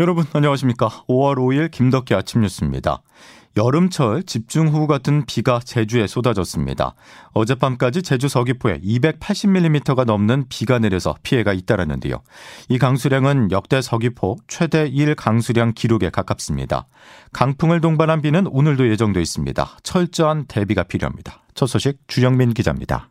여러분 안녕하십니까. 5월 5일 김덕기 아침 뉴스입니다. 여름철 집중호우 같은 비가 제주에 쏟아졌습니다. 어젯밤까지 제주 서귀포에 280mm가 넘는 비가 내려서 피해가 잇따랐는데요. 이 강수량은 역대 서귀포 최대 1 강수량 기록에 가깝습니다. 강풍을 동반한 비는 오늘도 예정돼 있습니다. 철저한 대비가 필요합니다. 첫 소식 주영민 기자입니다.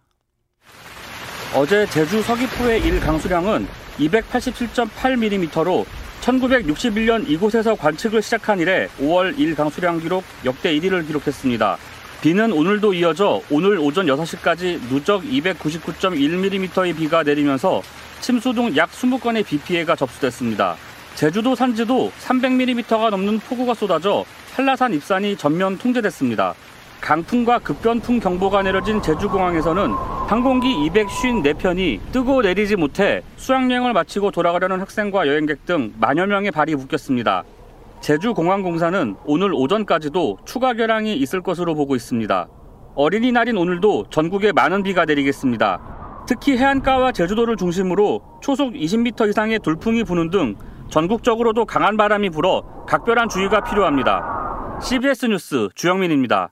어제 제주 서귀포의 1 강수량은 287.8mm로 1961년 이곳에서 관측을 시작한 이래 5월 1 강수량 기록 역대 1위를 기록했습니다. 비는 오늘도 이어져 오늘 오전 6시까지 누적 299.1mm의 비가 내리면서 침수 등 약 20건의 비 피해가 접수됐습니다. 제주도 산지도 300mm가 넘는 폭우가 쏟아져 한라산 입산이 전면 통제됐습니다. 강풍과 급변풍 경보가 내려진 제주공항에서는 항공기 254편이 뜨고 내리지 못해 수학여행을 마치고 돌아가려는 학생과 여행객 등 만여 명의 발이 묶였습니다. 제주공항공사는 오늘 오전까지도 추가 결항이 있을 것으로 보고 있습니다. 어린이날인 오늘도 전국에 많은 비가 내리겠습니다. 특히 해안가와 제주도를 중심으로 초속 20m 이상의 돌풍이 부는 등 전국적으로도 강한 바람이 불어 각별한 주의가 필요합니다. CBS 뉴스 주영민입니다.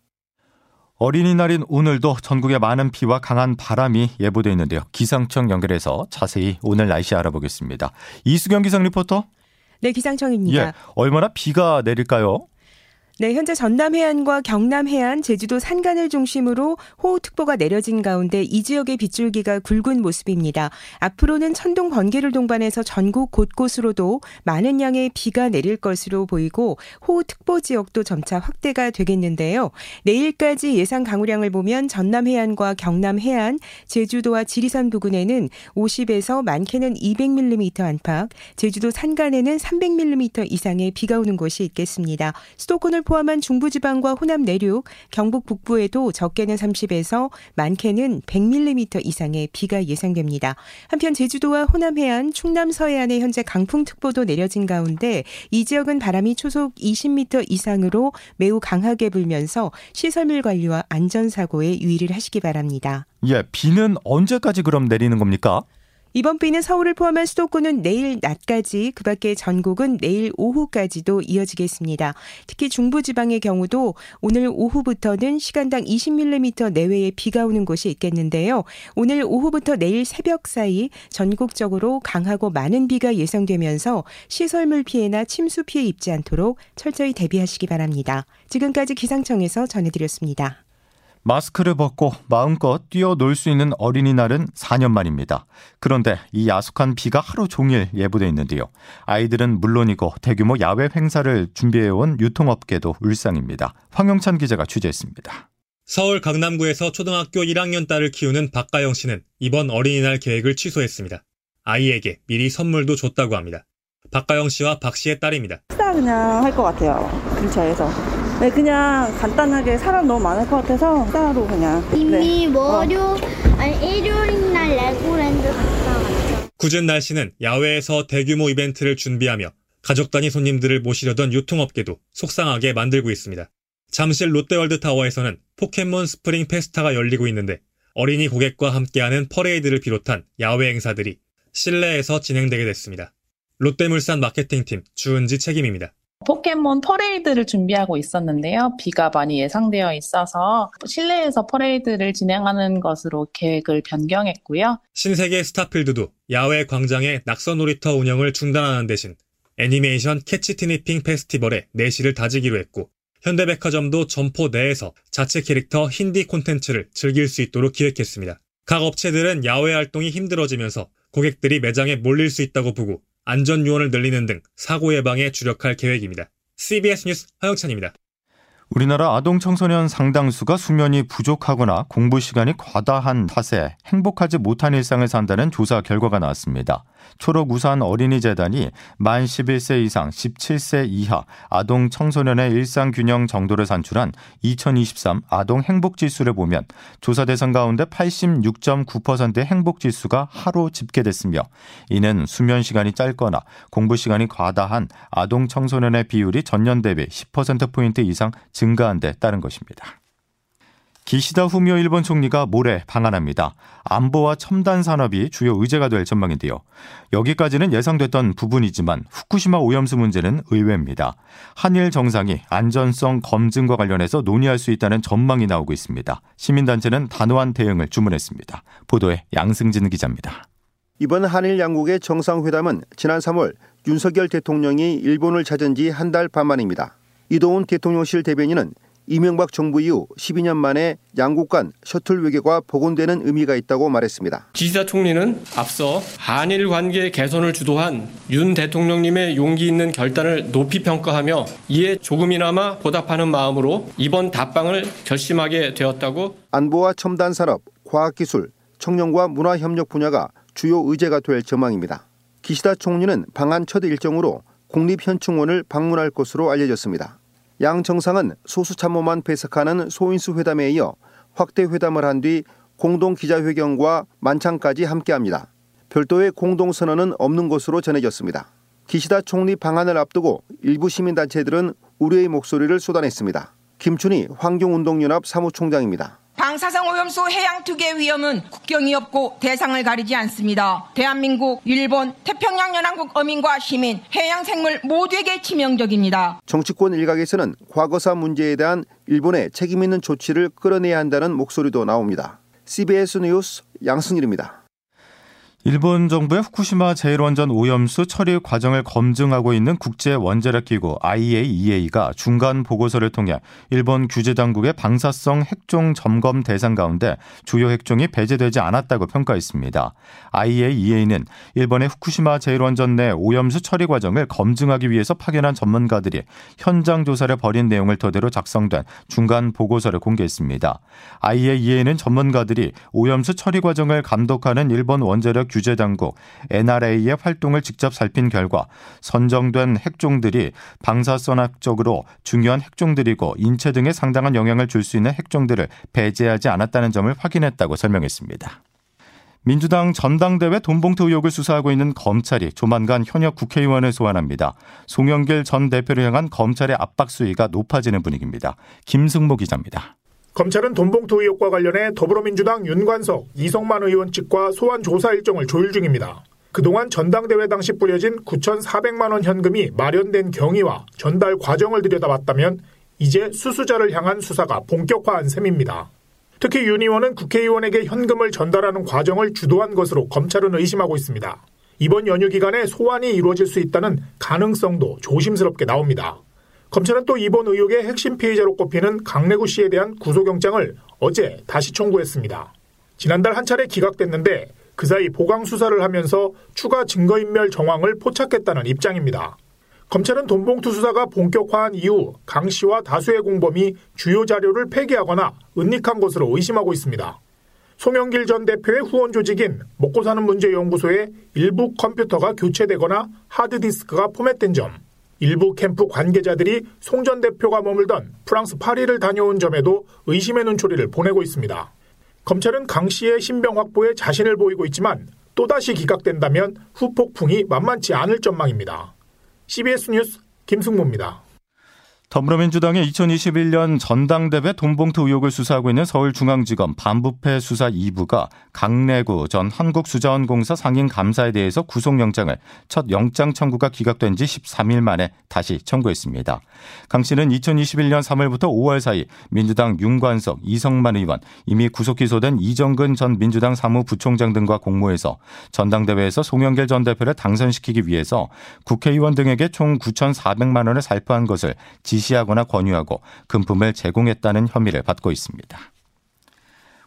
어린이날인 오늘도 전국에 많은 비와 강한 바람이 예보되어 있는데요. 기상청 연결해서 자세히 오늘 날씨 알아보겠습니다. 이수경 기상 리포터. 네, 기상청입니다. 예, 얼마나 비가 내릴까요? 네, 현재 전남 해안과 경남 해안, 제주도 산간을 중심으로 호우특보가 내려진 가운데 이 지역의 빗줄기가 굵은 모습입니다. 앞으로는 천둥 번개를 동반해서 전국 곳곳으로도 많은 양의 비가 내릴 것으로 보이고 호우특보 지역도 점차 확대가 되겠는데요. 내일까지 예상 강우량을 보면 전남 해안과 경남 해안, 제주도와 지리산 부근에는 50에서 많게는 200mm 안팎, 제주도 산간에는 300mm 이상의 비가 오는 곳이 있겠습니다. 수도권을 포함한 중부지방과 호남 내륙, 경북 북부에도 적게는 30에서 많게는 100mm 이상의 비가 예상됩니다. 한편 제주도와 호남 해안, 충남 서해안에 현재 강풍특보도 내려진 가운데 이 지역은 바람이 초속 20m 이상으로 매우 강하게 불면서 시설물 관리와 안전사고에 유의를 하시기 바랍니다. 예, 비는 언제까지 그럼 내리는 겁니까? 이번 비는 서울을 포함한 수도권은 내일 낮까지, 그 밖에 전국은 내일 오후까지도 이어지겠습니다. 특히 중부지방의 경우도 오늘 오후부터는 시간당 20mm 내외의 비가 오는 곳이 있겠는데요. 오늘 오후부터 내일 새벽 사이 전국적으로 강하고 많은 비가 예상되면서 시설물 피해나 침수 피해 입지 않도록 철저히 대비하시기 바랍니다. 지금까지 기상청에서 전해드렸습니다. 마스크를 벗고 마음껏 뛰어놀 수 있는 어린이날은 4년 만입니다. 그런데 이 야속한 비가 하루 종일 예보돼 있는데요. 아이들은 물론이고 대규모 야외 행사를 준비해온 유통업계도 울상입니다. 황영찬 기자가 취재했습니다. 서울 강남구에서 초등학교 1학년 딸을 키우는 박가영 씨는 이번 어린이날 계획을 취소했습니다. 아이에게 미리 선물도 줬다고 합니다. 박가영 씨와 박 씨의 딸입니다. 식사 그냥 할 것 같아요. 근처에서. 네, 그냥 간단하게 사람 너무 많을 것 같아서 따로 그냥. 이미 네. 월요, 어. 아니 일요일 날 레고랜드 갔다 왔죠. 궂은 날씨는 야외에서 대규모 이벤트를 준비하며 가족 단위 손님들을 모시려던 유통업계도 속상하게 만들고 있습니다. 잠실 롯데월드 타워에서는 포켓몬 스프링 페스타가 열리고 있는데 어린이 고객과 함께하는 퍼레이드를 비롯한 야외 행사들이 실내에서 진행되게 됐습니다. 롯데물산 마케팅팀 주은지 책임입니다. 포켓몬 퍼레이드를 준비하고 있었는데요. 비가 많이 예상되어 있어서 실내에서 퍼레이드를 진행하는 것으로 계획을 변경했고요. 신세계 스타필드도 야외 광장의 낙서 놀이터 운영을 중단하는 대신 애니메이션 캐치 티니핑 페스티벌의 내실을 다지기로 했고 현대백화점도 점포 내에서 자체 캐릭터 흰디 콘텐츠를 즐길 수 있도록 기획했습니다. 각 업체들은 야외 활동이 힘들어지면서 고객들이 매장에 몰릴 수 있다고 보고 안전 요원을 늘리는 등 사고 예방에 주력할 계획입니다. CBS 뉴스 허영찬입니다. 우리나라 아동 청소년 상당수가 수면이 부족하거나 공부 시간이 과다한 탓에 행복하지 못한 일상을 산다는 조사 결과가 나왔습니다. 초록우산 어린이재단이 만 11세 이상 17세 이하 아동 청소년의 일상 균형 정도를 산출한 2023 아동 행복지수를 보면 조사 대상 가운데 86.9%의 행복지수가 하루 집계됐으며 이는 수면 시간이 짧거나 공부 시간이 과다한 아동 청소년의 비율이 전년 대비 10%포인트 이상 증가한 데 따른 것입니다. 기시다 후미오 일본 총리가 모레 방한합니다. 안보와 첨단 산업이 주요 의제가 될 전망인데요. 여기까지는 예상됐던 부분이지만 후쿠시마 오염수 문제는 의외입니다. 한일 정상이 안전성 검증과 관련해서 논의할 수 있다는 전망이 나오고 있습니다. 시민단체는 단호한 대응을 주문했습니다. 보도에 양승진 기자입니다. 이번 한일 양국의 정상회담은 지난 3월 윤석열 대통령이 일본을 찾은 지 한 달 반 만입니다. 이도훈 대통령실 대변인은 이명박 정부 이후 12년 만에 양국 간 셔틀 외교가 복원되는 의미가 있다고 말했습니다. 기시다 총리는 앞서 한일 관계 개선을 주도한 윤 대통령님의 용기 있는 결단을 높이 평가하며 이에 조금이나마 보답하는 마음으로 이번 답방을 결심하게 되었다고 안보와 첨단 산업, 과학기술, 청년과 문화 협력 분야가 주요 의제가 될 전망입니다. 기시다 총리는 방한 첫 일정으로 국립현충원을 방문할 것으로 알려졌습니다. 양 정상은 소수 참모만 배석하는 소인수 회담에 이어 확대 회담을 한 뒤 공동 기자회견과 만찬까지 함께합니다. 별도의 공동 선언은 없는 것으로 전해졌습니다. 기시다 총리 방한을 앞두고 일부 시민단체들은 우려의 목소리를 쏟아냈습니다. 김춘희 환경운동연합 사무총장입니다. 방사성 오염수 해양 투기의 위험은 국경이 없고 대상을 가리지 않습니다. 대한민국, 일본, 태평양 연안국 어민과 시민, 해양 생물 모두에게 치명적입니다. 정치권 일각에서는 과거사 문제에 대한 일본의 책임 있는 조치를 끌어내야 한다는 목소리도 나옵니다. CBS 뉴스 양승일입니다. 일본 정부의 후쿠시마 제1원전 오염수 처리 과정을 검증하고 있는 국제 원자력 기구 IAEA가 중간 보고서를 통해 일본 규제 당국의 방사성 핵종 점검 대상 가운데 주요 핵종이 배제되지 않았다고 평가했습니다. IAEA는 일본의 후쿠시마 제1원전 내 오염수 처리 과정을 검증하기 위해서 파견한 전문가들이 현장 조사를 벌인 내용을 토대로 작성된 중간 보고서를 공개했습니다. IAEA는 전문가들이 오염수 처리 과정을 감독하는 일본 원자력 규제 당국 NRA의 활동을 직접 살핀 결과 선정된 핵종들이 방사선학적으로 중요한 핵종들이고 인체 등에 상당한 영향을 줄 수 있는 핵종들을 배제하지 않았다는 점을 확인했다고 설명했습니다. 민주당 전당대회 돈봉투 의혹을 수사하고 있는 검찰이 조만간 현역 국회의원을 소환합니다. 송영길 전 대표를 향한 검찰의 압박 수위가 높아지는 분위기입니다. 김승모 기자입니다. 검찰은 돈봉투 의혹과 관련해 더불어민주당 윤관석, 이성만 의원 측과 소환 조사 일정을 조율 중입니다. 그동안 전당대회 당시 뿌려진 9,400만 원 현금이 마련된 경위와 전달 과정을 들여다봤다면 이제 수수자를 향한 수사가 본격화한 셈입니다. 특히 윤 의원은 국회의원에게 현금을 전달하는 과정을 주도한 것으로 검찰은 의심하고 있습니다. 이번 연휴 기간에 소환이 이루어질 수 있다는 가능성도 조심스럽게 나옵니다. 검찰은 또 이번 의혹의 핵심 피해자로 꼽히는 강래구 씨에 대한 구속영장을 어제 다시 청구했습니다. 지난달 한 차례 기각됐는데 그 사이 보강 수사를 하면서 추가 증거인멸 정황을 포착했다는 입장입니다. 검찰은 돈봉투 수사가 본격화한 이후 강 씨와 다수의 공범이 주요 자료를 폐기하거나 은닉한 것으로 의심하고 있습니다. 송영길 전 대표의 후원 조직인 먹고 사는 문제연구소의 일부 컴퓨터가 교체되거나 하드디스크가 포맷된 점, 일부 캠프 관계자들이 송 전 대표가 머물던 프랑스 파리를 다녀온 점에도 의심의 눈초리를 보내고 있습니다. 검찰은 강 씨의 신병 확보에 자신을 보이고 있지만 또다시 기각된다면 후폭풍이 만만치 않을 전망입니다. CBS 뉴스 김승모입니다. 더불어민주당의 2021년 전당대회 돈봉투 의혹을 수사하고 있는 서울중앙지검 반부패 수사 2부가 강래구 전 한국수자원공사 상임 감사에 대해서 구속영장을 첫 영장 청구가 기각된 지 13일 만에 다시 청구했습니다. 강 씨는 2021년 3월부터 5월 사이 민주당 윤관석, 이성만 의원, 이미 구속 기소된 이정근 전 민주당 사무부총장 등과 공모해서 전당대회에서 송영길 전 대표를 당선시키기 위해서 국회의원 등에게 총 9,400만 원을 살포한 것을 지 지시하거나 권유하고 금품을 제공했다는 혐의를 받고 있습니다.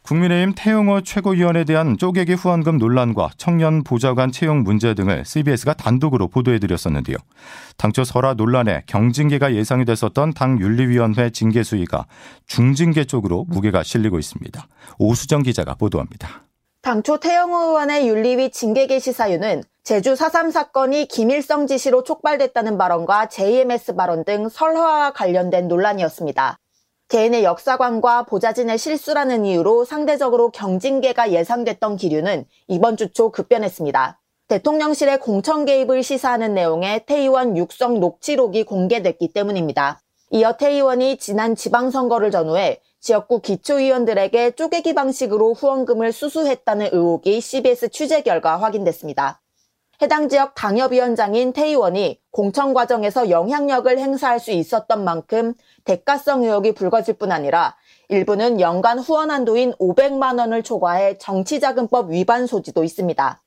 국민의힘 태영호 최고위원에 대한 쪼개기 후원금 논란과 청년 보좌관 채용 문제 등을 CBS가 단독으로 보도해드렸었는데요. 당초 설화 논란에 경징계가 예상이 됐었던 당 윤리위원회 징계 수위가 중징계 쪽으로 무게가 실리고 있습니다. 오수정 기자가 보도합니다. 당초 태영호 의원의 윤리위 징계계 시사유는 제주 4.3 사건이 김일성 지시로 촉발됐다는 발언과 JMS 발언 등 설화와 관련된 논란이었습니다. 개인의 역사관과 보좌진의 실수라는 이유로 상대적으로 경징계가 예상됐던 기류는 이번 주 초 급변했습니다. 대통령실의 공천 개입을 시사하는 내용의 태 의원 육성 녹취록이 공개됐기 때문입니다. 이어 태 의원이 지난 지방선거를 전후해 지역구 기초의원들에게 쪼개기 방식으로 후원금을 수수했다는 의혹이 CBS 취재 결과 확인됐습니다. 해당 지역 당협위원장인 태 의원이 공천 과정에서 영향력을 행사할 수 있었던 만큼 대가성 의혹이 불거질 뿐 아니라 일부는 연간 후원 한도인 500만 원을 초과해 정치자금법 위반 소지도 있습니다.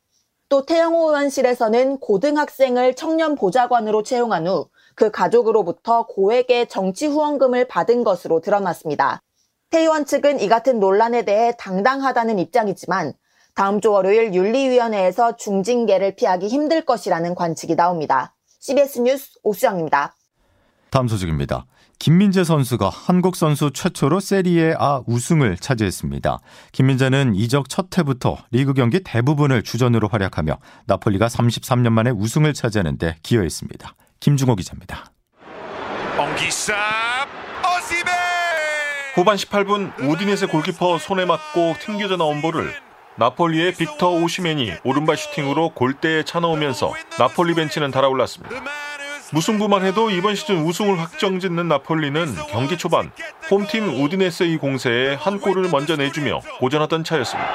또 태영호 의원실에서는 고등학생을 청년 보좌관으로 채용한 후 그 가족으로부터 고액의 정치 후원금을 받은 것으로 드러났습니다. 태 의원 측은 이 같은 논란에 대해 당당하다는 입장이지만 다음 주 월요일 윤리위원회에서 중징계를 피하기 힘들 것이라는 관측이 나옵니다. CBS 뉴스 오수영입니다. 다음 소식입니다. 김민재 선수가 한국 선수 최초로 세리에 A 우승을 차지했습니다. 김민재는 이적 첫 해부터 리그 경기 대부분을 주전으로 활약하며 나폴리가 33년 만에 우승을 차지하는데 기여했습니다. 김중호 기자입니다. 어시베 후반 18분 우디넷의 골키퍼 손에 맞고 튕겨져 나온 볼을 나폴리의 빅터 오시맨이 오른발 슈팅으로 골대에 차넣으면서 나폴리 벤치는 달아올랐습니다. 무승부만 해도 이번 시즌 우승을 확정짓는 나폴리는 경기 초반 홈팀 우디네스의 공세에 한 골을 먼저 내주며 고전하던 차였습니다.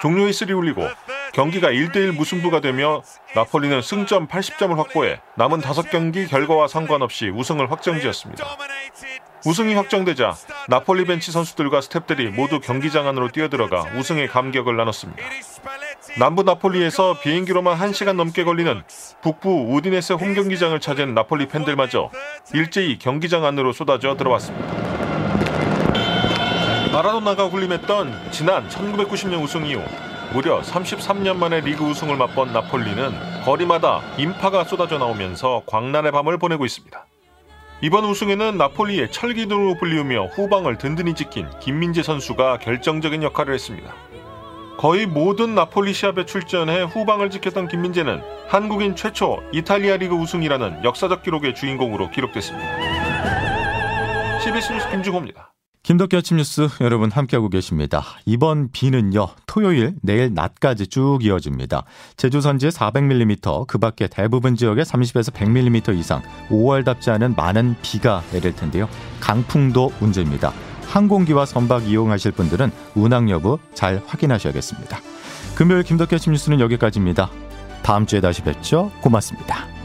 종료 휘슬이 울리고 경기가 1대1 무승부가 되며 나폴리는 승점 80점을 확보해 남은 5경기 결과와 상관없이 우승을 확정지었습니다. 우승이 확정되자 나폴리 벤치 선수들과 스탭들이 모두 경기장 안으로 뛰어들어가 우승의 감격을 나눴습니다. 남부 나폴리에서 비행기로만 1시간 넘게 걸리는 북부 우디네세 홈경기장을 찾은 나폴리 팬들마저 일제히 경기장 안으로 쏟아져 들어왔습니다. 마라도나가 군림했던 지난 1990년 우승 이후 무려 33년 만에 리그 우승을 맛본 나폴리는 거리마다 인파가 쏟아져 나오면서 광란의 밤을 보내고 있습니다. 이번 우승에는 나폴리의 철기둥으로 불리우며 후방을 든든히 지킨 김민재 선수가 결정적인 역할을 했습니다. 거의 모든 나폴리 시합에 출전해 후방을 지켰던 김민재는 한국인 최초 이탈리아 리그 우승이라는 역사적 기록의 주인공으로 기록됐습니다. CBS 뉴스 김중호입니다. 김덕기 아침 뉴스 여러분 함께하고 계십니다. 이번 비는요, 토요일, 내일 낮까지 쭉 이어집니다. 제주 선지에 400mm, 그 밖에 대부분 지역에 30에서 100mm 이상, 5월답지 않은 많은 비가 내릴 텐데요. 강풍도 문제입니다. 항공기와 선박 이용하실 분들은 운항 여부 잘 확인하셔야겠습니다. 금요일 김덕기 아침 뉴스는 여기까지입니다. 다음 주에 다시 뵙죠. 고맙습니다.